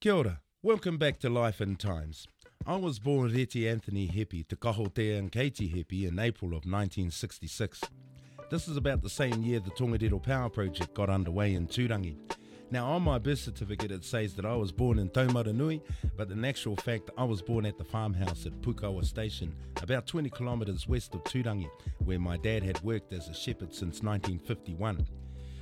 Kia ora. Welcome back to Life and Times. I was born Reti Anthony Hepi to Kahotea and Katie Hepi in April of 1966. This is about the same year the Tongariro Power Project got underway in Turangi. Now, on my birth certificate, it says that I was born in Taumarunui, but in actual fact, I was born at the farmhouse at Pukawa Station, about 20 kilometres west of Turangi, where my dad had worked as a shepherd since 1951.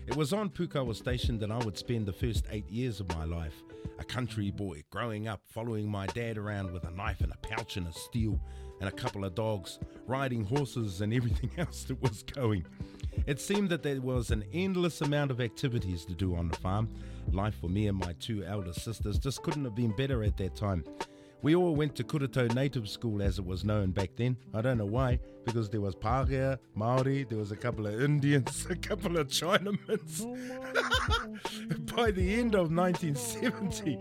It was on Pukawa Station that I would spend the first eight years of my life, a country boy growing up, following my dad around with a knife and a pouch and a steel, and a couple of dogs, riding horses and everything else that was going. It seemed that there was an endless amount of activities to do on the farm. Life for me and my two elder sisters just couldn't have been better at that time. We all went to Kuratau Native School as it was known back then. I don't know why, because there was Pākehā, Maori, there was a couple of Indians, a couple of Chinamans. By the end of 1970,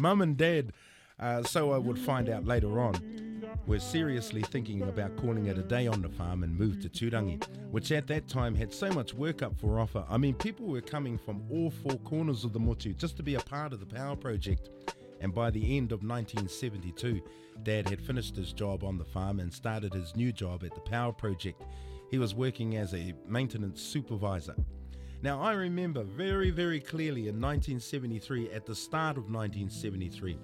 Mum and Dad, uh, so I would find out later on, were seriously thinking about calling it a day on the farm and moved to Turangi, which at that time had so much work up for offer. I mean, people were coming from all four corners of the motu just to be a part of the power project. And by the end of 1972, Dad had finished his job on the farm and started his new job at the power project. He was working as a maintenance supervisor. Now, I remember very, very clearly in 1973, at the start of 1973,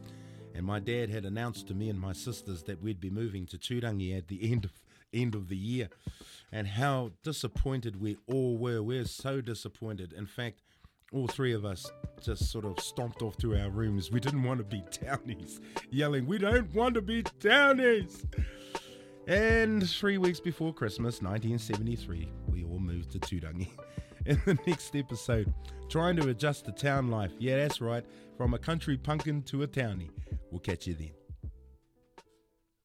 and my dad had announced to me and my sisters that we'd be moving to Turangi at the end of end of the year, and how disappointed we all were. We're so disappointed. In fact, all three of us just sort of stomped off to our rooms. We didn't want to be townies, yelling, "We don't want to be townies!" And three weeks before Christmas, 1973, we all moved to Turangi. In the next episode, trying to adjust to town life. Yeah, that's right, from a country pumpkin to a townie. We'll catch you then.